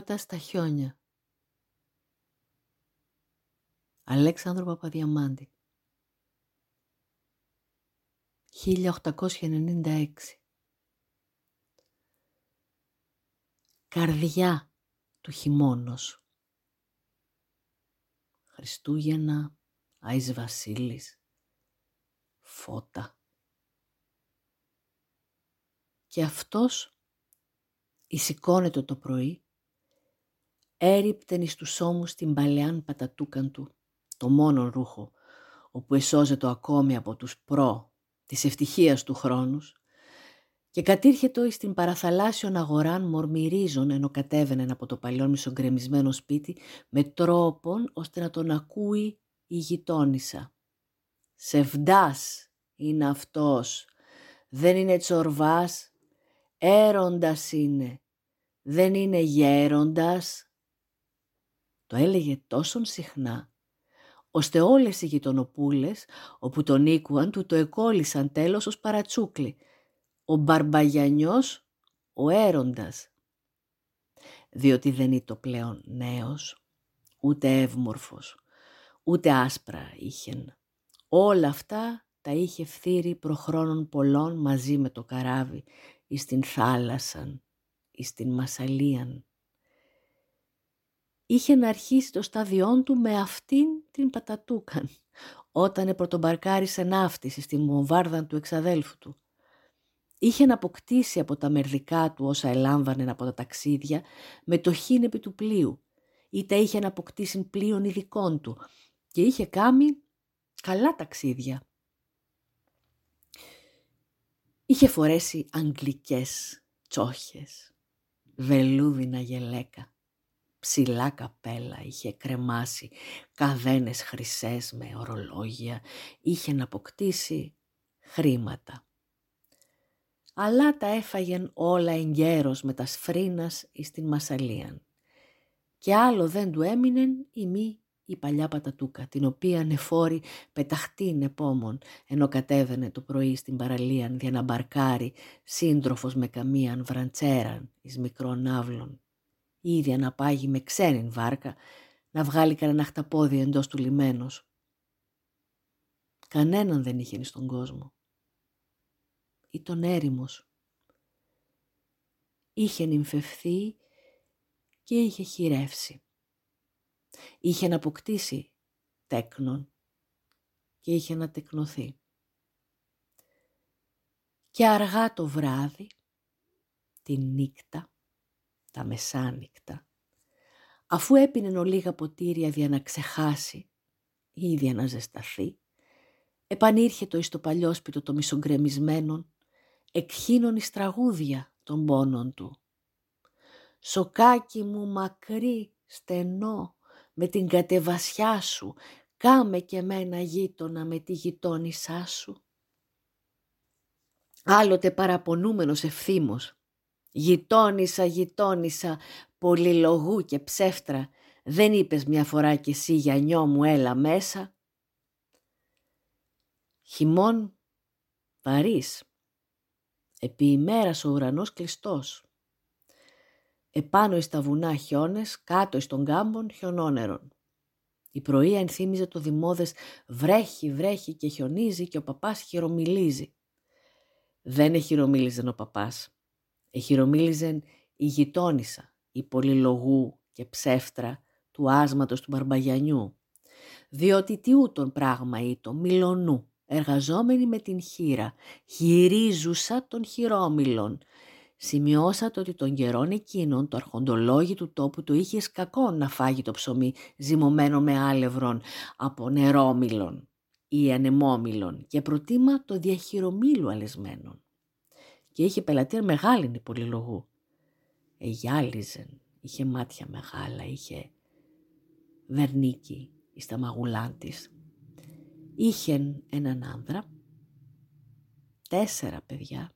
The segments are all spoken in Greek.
Ο έρωτας στα χιόνια. Αλέξανδρο Παπαδιαμάντη. 1896. Καρδιά του χειμώνος. Χριστούγεννα, Άης Βασίλης, φώτα. Και αυτός εισηκώνεται το πρωί, έριπτεν εις τους ώμους την παλαιάν πατατούκαν του, το μόνο ρούχο, όπου εσώζεται ακόμη από τους προ της ευτυχίας του χρόνους, και κατήρχετο εις την παραθαλάσσιον αγοράν μορμυρίζων ενώ κατέβαινε από το παλιό μισογκρεμισμένο σπίτι με τρόπον ώστε να τον ακούει η γειτόνισσα. «Σεβδάς είναι αυτός, δεν είναι τσορβάς, έροντας είναι, δεν είναι γέροντας». Το έλεγε τόσον συχνά, ώστε όλες οι γειτονοπούλες, όπου τον ήκουαν, του το εκόλλησαν τέλος ως παρατσούκλι. Ο Μπαρμπαγιανιός, ο έροντας. Διότι δεν ήταν πλέον νέος, ούτε εύμορφος, ούτε άσπρα είχεν. Όλα αυτά τα είχε φθείρει προχρόνων πολλών μαζί με το καράβι εις την θάλασσαν, εις την Μασαλίαν. Είχε να αρχίσει το στάδιόν του με αυτήν την πατατούκαν, όταν επρωτομπαρκάρισε ναύτιση στη μοβάρδα του εξαδέλφου του. Είχε να αποκτήσει από τα μερδικά του όσα ελάμβανε από τα ταξίδια με το χίνεπι του πλοίου, είτε είχε να αποκτήσει πλοίων ειδικών του και είχε κάνει καλά ταξίδια. Είχε φορέσει αγγλικές τσόχες, βελούδινα γελέκα, ψηλά καπέλα, είχε κρεμάσει καδένες χρυσές με ορολόγια, είχε να αποκτήσει χρήματα. Αλλά τα έφαγεν όλα εγκαίρος με τα σφρίνας εις την Μασαλίαν. Και άλλο δεν του έμεινεν η μη η παλιά πατατούκα, την οποία νεφόρη πεταχτήν επόμων, ενώ κατέβαινε το πρωί στην παραλίαν για να μπαρκάρει σύντροφος με καμίαν βραντσέραν εις μικρών άβλων. Ήδη να πάγει με ξένην βάρκα, να βγάλει κανένα χταπόδι εντός του λιμένος. Κανέναν δεν είχε στον κόσμο. Ή τον έρημος. Είχε νυμφευθεί και είχε χειρεύσει είχε να αποκτήσει τέκνον και είχε να τεκνοθεί. Και αργά το βράδυ, τη νύχτα, τα μεσάνυχτα, αφού έπινε ολίγα ποτήρια για να ξεχάσει ή για να ζεσταθεί, επανήρχε το εις το παλιόσπιτο το μισογκρεμισμένον, εκχύνων εις τραγούδια των πόνων του. Σοκάκι μου μακρύ, στενό, με την κατεβασιά σου, κάμε και μένα γείτονα με τη γειτόνισά σου. Άλλοτε παραπονούμενος ευθύμος, γειτόνισα, γειτόνισα, πολυλογού και ψεύτρα, δεν είπες μια φορά κι εσύ γιανιό μου έλα μέσα. Χειμών βαρύς, επί ημέρας ο ουρανός κλειστός επάνω εις τα βουνά χιόνες, κάτω εις τον κάμπον χιονόνερον. Η πρωία ενθύμιζε το δημόδες βρέχει, βρέχει και χιονίζει και ο παπάς χειρομιλίζει. Δεν εχειρομίλιζεν ο παπάς. Εχειρομίλιζεν η γειτόνισσα, η πολυλογού και ψεύτρα του άσματος του Μπαρμπαγιανιού. Διότι τι ούτων πράγμα ήτο, μιλονού, εργαζόμενη με την χείρα, χειρίζουσα των χειρόμιλων, Σημειώσατε ότι τον καιρόν εκείνον το αρχοντολόγι του τόπου το είχες κακό να φάγει το ψωμί ζυμωμένο με άλευρον από νερόμυλον ή ανεμόμυλον και προτίμα το διαχειρομήλου αλεσμένον. Και είχε πελατεία μεγάλη πολυλογού. Εγιάλιζεν, είχε μάτια μεγάλα, είχε βερνίκι εις τα μαγουλάν της. Είχεν έναν άνδρα, τέσσερα παιδιά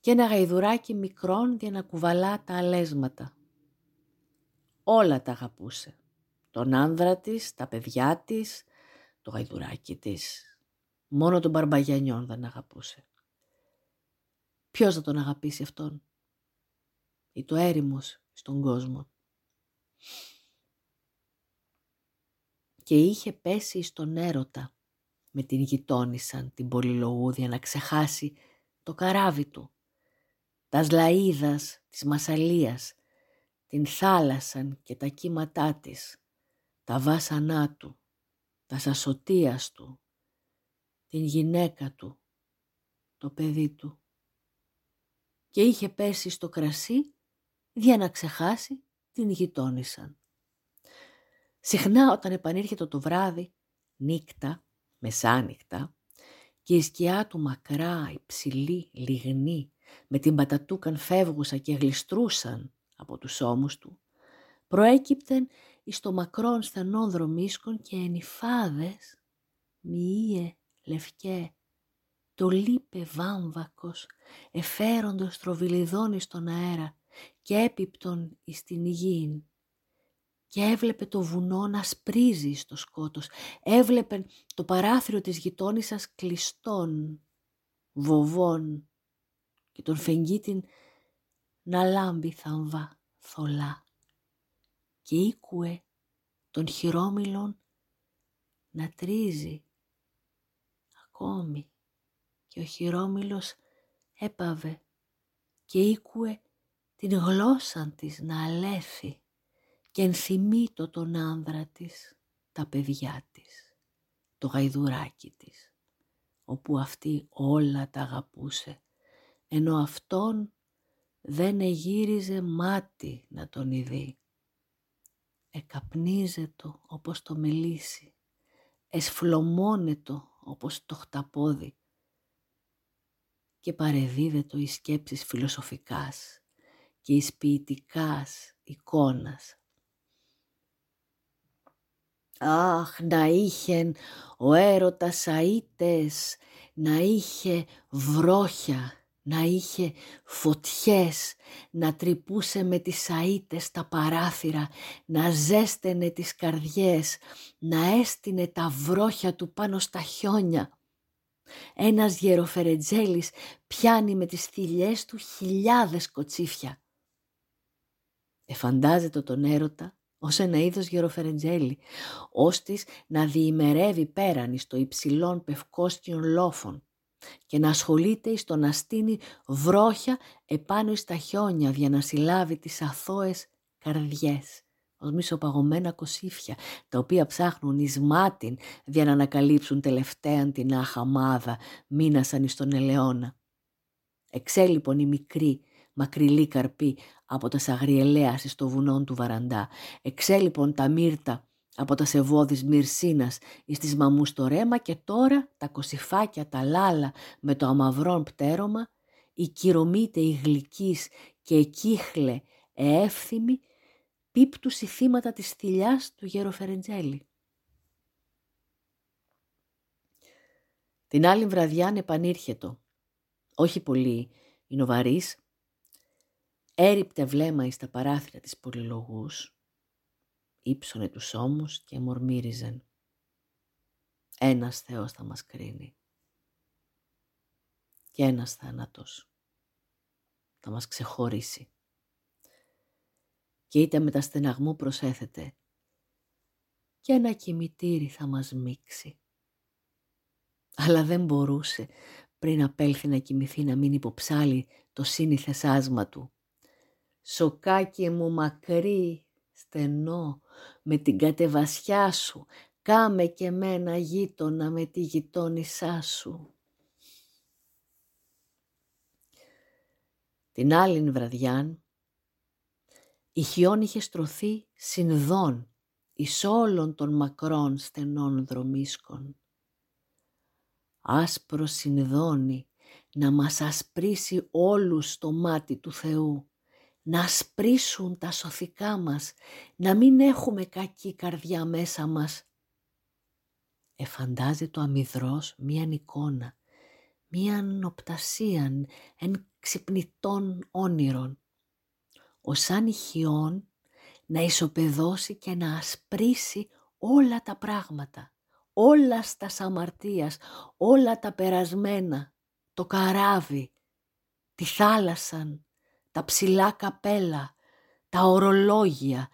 και ένα γαϊδουράκι μικρόν για να κουβαλά τα αλέσματα. Όλα τα αγαπούσε. Τον άνδρα της, τα παιδιά της, το γαϊδουράκι της. Μόνο τον Μπαρμπαγιανιόν δεν αγαπούσε. Ποιος θα τον αγαπήσει αυτόν; Ή το έρημος στον κόσμο; Και είχε πέσει στον έρωτα με την γειτόνισαν την πολυλογούδια να ξεχάσει το καράβι του, τας σλαΐδας της Μασαλίας, την θάλασσαν και τα κύματά της, τα βάσανά του, τα σασοτίας του, την γυναίκα του, το παιδί του. Και είχε πέσει στο κρασί για να ξεχάσει την γειτόνισαν. Συχνά όταν επανήρχεται το βράδυ, νύκτα, μεσάνυχτα, και η σκιά του μακρά, υψηλή, λιγνή, με την πατατούκαν φεύγουσα και γλιστρούσαν από τους ώμους του, προέκυπτεν εις το μακρόν στενών δρομίσκων και ενυφάδες, μοιείε λευκέ, το λείπε βάμβακος, εφέροντος τροβιλιδόνι στον αέρα και έπιπτον εις την υγιήν. Και έβλεπε το βουνό να σπρίζει στο σκότος, έβλεπε το παράθυρο της γειτόνισσας κλειστών, βοβών και τον φεγγίτην να λάμπει θαμβά θολά και ήκουε τον χειρόμυλον να τρίζει ακόμη και ο χειρόμυλος έπαβε και ήκουε την γλώσσα της να αλέφει και ενθυμίτο τον άνδρα της, τα παιδιά της, το γαϊδουράκι της, όπου αυτή όλα τα αγαπούσε, ενώ αυτόν δεν εγύριζε μάτι να τον ειδεί. Εκαπνίζετο όπως το μελίσι, εσφλωμώνετο όπως το χταπόδι και παρεδίδετο εις σκέψεις φιλοσοφικάς και εις ποιητικάς εικόνας. Αχ, να είχε ο έρωτας αΐτες, να είχε βρόχια, να είχε φωτιές, να τρυπούσε με τις αΐτες τα παράθυρα, να ζέστενε τις καρδιές, να έστεινε τα βρόχια του πάνω στα χιόνια. Ένας γεροφερετζέλης πιάνει με τις θηλιές του χιλιάδες κοτσίφια. Εφαντάζεται τον έρωτα ως ένα είδος γεροφερετζέλη, ώστις να διημερεύει πέραν στο υψηλών πευκόσκιων λόφων και να ασχολείται στο να στείνει βρόχια επάνω στα χιόνια για να συλλάβει τις αθώες καρδιές ως μισοπαγωμένα κοσίφια, τα οποία ψάχνουν εις μάτιν για να ανακαλύψουν τελευταίαν την αχαμάδα, μείνασαν εις τον ελαιόνα. Εξέ λοιπόν η μικρή, μακριλή καρπή από τα σαγριελαία στο βουνόν του Βαραντά. Εξέ λοιπόν τα μύρτα από τα σεβόδης μυρσίνας εις τις μαμούς το ρέμα και τώρα τα κοσιφάκια τα λάλα με το αμαυρόν πτέρωμα, η κυρωμήτε η γλυκής και εκείχλε εεύθυμη πίπτουση θύματα της θηλιάς του γεροφερεντζέλη. Την άλλη βραδιά επανήρχετο, όχι πολύ βαρύς, έριπτε βλέμμα εις τα παράθυρα της πολυλογούς, ύψωνε τους ώμους και μορμύριζεν. Ένας Θεός θα μας κρίνει. Και ένας θάνατος θα μας ξεχωρίσει. Και είτε με τα στεναγμού προσέθεται και ένα κημητήρι θα μας μίξει. Αλλά δεν μπορούσε πριν απέλθει να κοιμηθεί να μην υποψάλει το σύνηθες άσμα του. Σοκάκι μου μακρύ, στενό, με την κατεβασιά σου, κάμε και μένα γείτονα με τη γειτόνισά σου. Την άλλη βραδιάν, η χιόν είχε στρωθεί συνδών εις όλων των μακρών στενών δρομίσκων. Άσπρο συνδώνει να μας ασπρίσει όλους το μάτι του Θεού να ασπρίσουν τα σωθικά μας, να μην έχουμε κακή καρδιά μέσα μας. Εφαντάζει το αμυδρός μίαν εικόνα, μίαν οπτασίαν εν ξυπνητών όνειρων. Ο σαν ηχιών να ισοπεδώσει και να ασπρίσει όλα τα πράγματα, όλα στα σαμαρτίας, όλα τα περασμένα, το καράβι, τη θάλασσαν, τα ψηλά καπέλα, τα ορολόγια,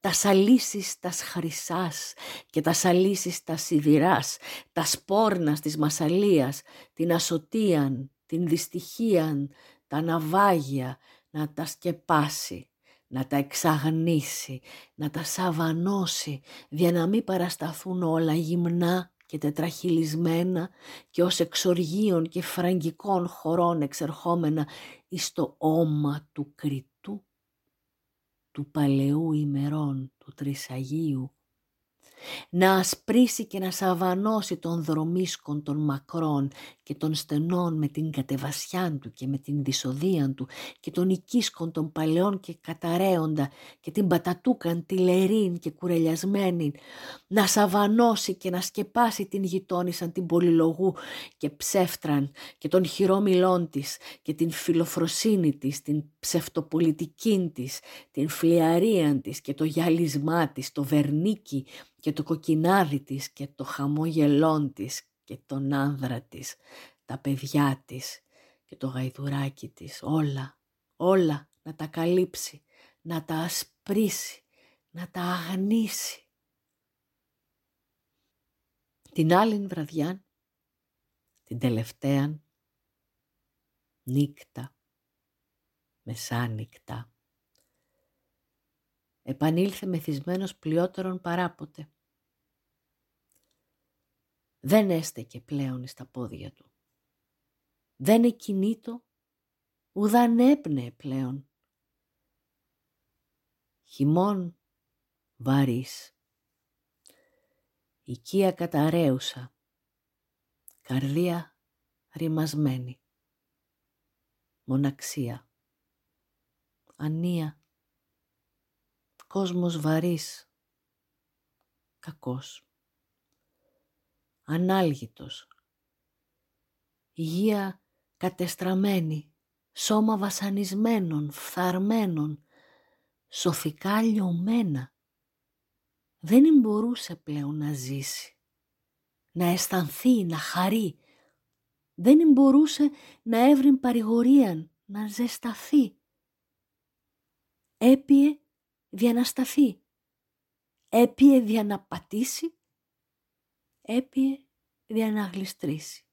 τα σαλίσεις τας χρυσάς και τα σαλίσεις τας σιδηράς, τα σπόρνας της μασαλίας, την ασωτίαν, την δυστυχίαν, τα ναυάγια, να τα σκεπάσει, να τα εξαγνίσει, να τα σαβανώσει, για να μην παρασταθούν όλα γυμνά και τετραχυλισμένα και ως εξοργείων και φραγκικών χωρών εξερχόμενα εις το όμα του κριτού, του παλαιού ημερών, του Τρισαγίου, να ασπρίσει και να σαβανώσει τον δρομίσκον των μακρών και των στενών με την κατεβασιά του και με την δυσοδεία του και τον οικίσκον των παλαιών και καταραίοντα και την πατατούκαν τη λερίν και κουρελιασμένη, να σαβανώσει και να σκεπάσει την γειτόνισαν την πολυλογού και ψεύτραν και τον χειρόμιλών της και την φιλοφροσύνη της, την ψευτοπολιτική της, την φλιαρία της και το γυαλισμά της, το βερνίκι και το κοκκινάδι της και το χαμόγελόν της και τον άνδρα της, τα παιδιά της και το γαϊδουράκι της, όλα, όλα να τα καλύψει, να τα ασπρίσει, να τα αγνίσει. Την άλλη βραδιά, την τελευταία, νύκτα, μεσάνυχτα, επανήλθε μεθυσμένος πλειότερον παράποτε. Δεν έστεκε πλέον στα πόδια του. Δεν εκινήτω, ουδαν έπνεε πλέον. Χειμών βαρύς. Οικία καταραίουσα. Καρδία ρημασμένη. Μοναξία. Ανία κόσμος βαρύς, κακός, ανάλγητος, υγεία κατεστραμμένη, σώμα βασανισμένων, φθαρμένων, σοφικά λιωμένα. Δεν μπορούσε πλέον να ζήσει, να αισθανθεί, να χαρεί. Δεν μπορούσε να έβρει παρηγορίαν, να ζεσταθεί. Έπιε διανασταθεί. Έπιε δια να πατήσει, έπιε δια να γλιστρήσει.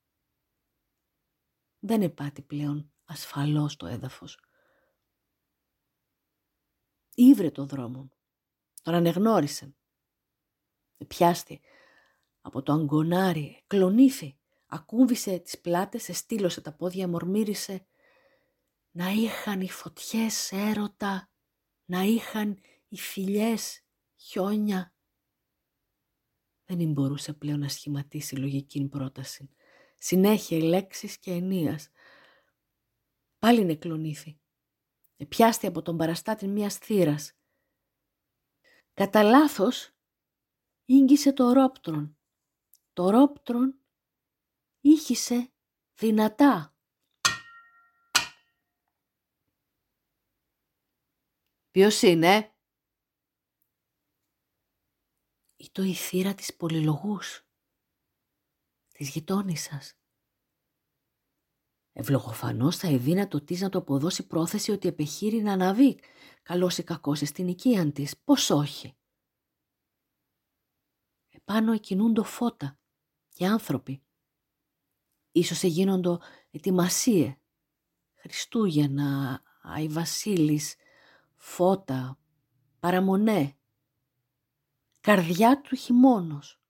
Δεν επάτη πλέον ασφαλώς το έδαφος. Ήβρε το δρόμο, τον ανεγνώρισε. Πιάστη από το αγκονάρι, κλονίθη, ακούμπησε τις πλάτες, εστήλωσε τα πόδια, μορμύρισε να είχαν οι φωτιές έρωτα να είχαν οι φιλιές χιόνια. Δεν μπορούσε πλέον να σχηματίσει λογική πρόταση. Συνέχεια οι λέξεις και ενίας. Πάλι νεκλονήθη. Επιάστη από τον παραστάτη μιας θύρας. Κατά λάθος ίγγισε το ρόπτρον. Το ρόπτρον ήχησε δυνατά. Ποιος είναι; Ήτο η θύρα της πολυλογούς, της γειτόνισσας. Ευλογοφανώς θα εδίνα το της να το αποδώσει πρόθεση ότι επεχείρει να αναβεί, καλός ή κακός στην οικίαν της, πώς όχι; Επάνω εκκινούντο φώτα και άνθρωποι. Ίσως εγίνοντο ετοιμασίε, Χριστούγεννα, Άι Βασίλης, φώτα, παραμονέ, καρδιά του χειμώνος.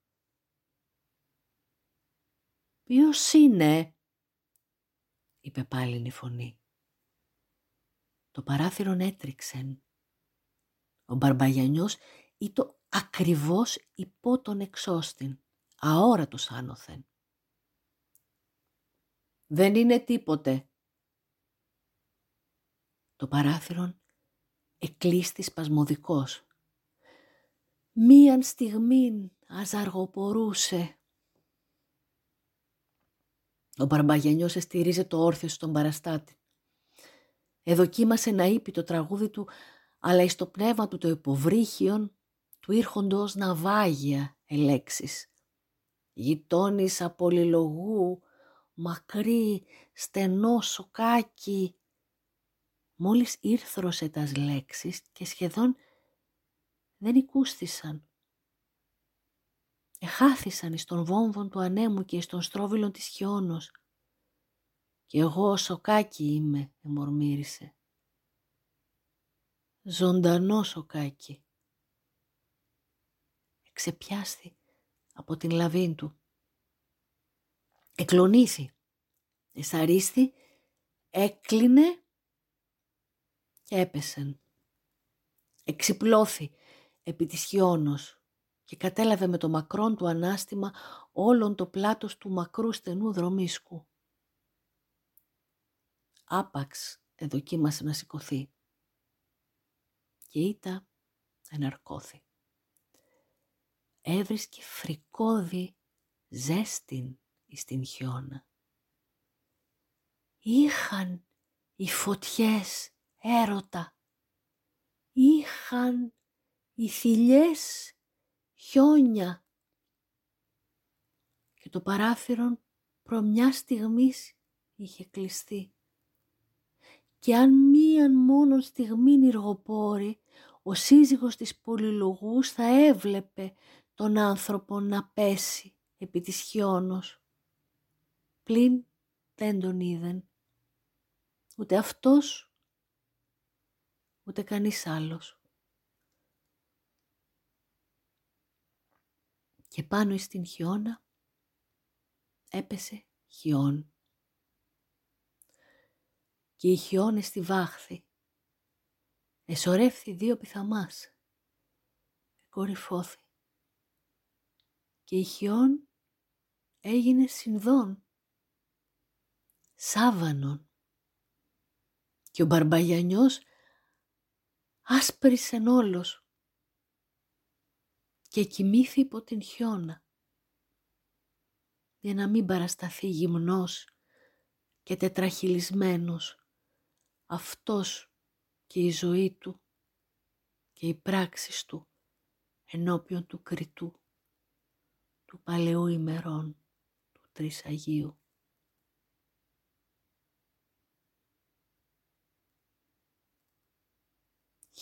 «Ποιος είναι» είπε πάλι η φωνή. Το παράθυρο έτριξεν. Ο Μπαρμπαγιανιός ήταν ακριβώς υπό τον εξώστην, αόρατος άνωθεν. «Δεν είναι τίποτε». Το παράθυρο εκλείστη σπασμωδικός. Μίαν στιγμήν αζαργοπορούσε. Ο Μπαρμπαγιανιός εστηρίζε το όρθιο στον παραστάτη. Εδοκίμασε να είπε το τραγούδι του, αλλά εις το πνεύμα του το υποβρύχιον του ήρχοντος ναυάγια ελέξεις. Γειτόνισσα πολυλογού, μακρύ, στενός σοκάκι, μόλις ήρθρωσε τας λέξεις και σχεδόν δεν οικούστησαν. Εχάθησαν εις τον βόμβον του ανέμου και εις τον στρόβιλον της χιόνος. «Και εγώ σοκάκι είμαι», εμορμήρισε. «Ζωντανός σοκάκι». Εξεπιάστη από την λαβήν του. Εκλονίσει. Εσαρίστη, έκλεινε και έπεσεν. Εξυπλώθη επί της χιόνος και κατέλαβε με το μακρόν του ανάστημα όλον το πλάτος του μακρού στενού δρομίσκου. Άπαξ εδοκίμασε να σηκωθεί και ήτα εναρκώθη. Έβρισκε φρικόδι ζέστην εις την χιόνα. Είχαν οι φωτιές έρωτα. Είχαν οι θηλιές χιόνια. Και το παράθυρο προ μια στιγμής είχε κλειστεί. Και αν μίαν μόνο στιγμή νηργοπόρη, ο σύζυγος της πολυλογούς θα έβλεπε τον άνθρωπο να πέσει επί της χιόνος. Πλην δεν τον είδεν. Ούτε αυτός, ούτε κανείς άλλος. Και πάνω στην χιόνα έπεσε χιόν. Και οι χιόνες στη βάχθη. Εσωρεύθη δύο πιθαμάς. Κορυφώθη. Και η χιόν έγινε συνδόν. Σάβανον. Και ο Μπαρμπαγιανιός άσπρισεν όλος και κοιμήθη υπό την χιόνα για να μην παρασταθεί γυμνός και τετραχυλισμένος αυτός και η ζωή του και οι πράξεις του ενώπιον του κριτού του παλαιού ημερών του Τρισαγίου.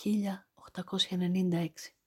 1896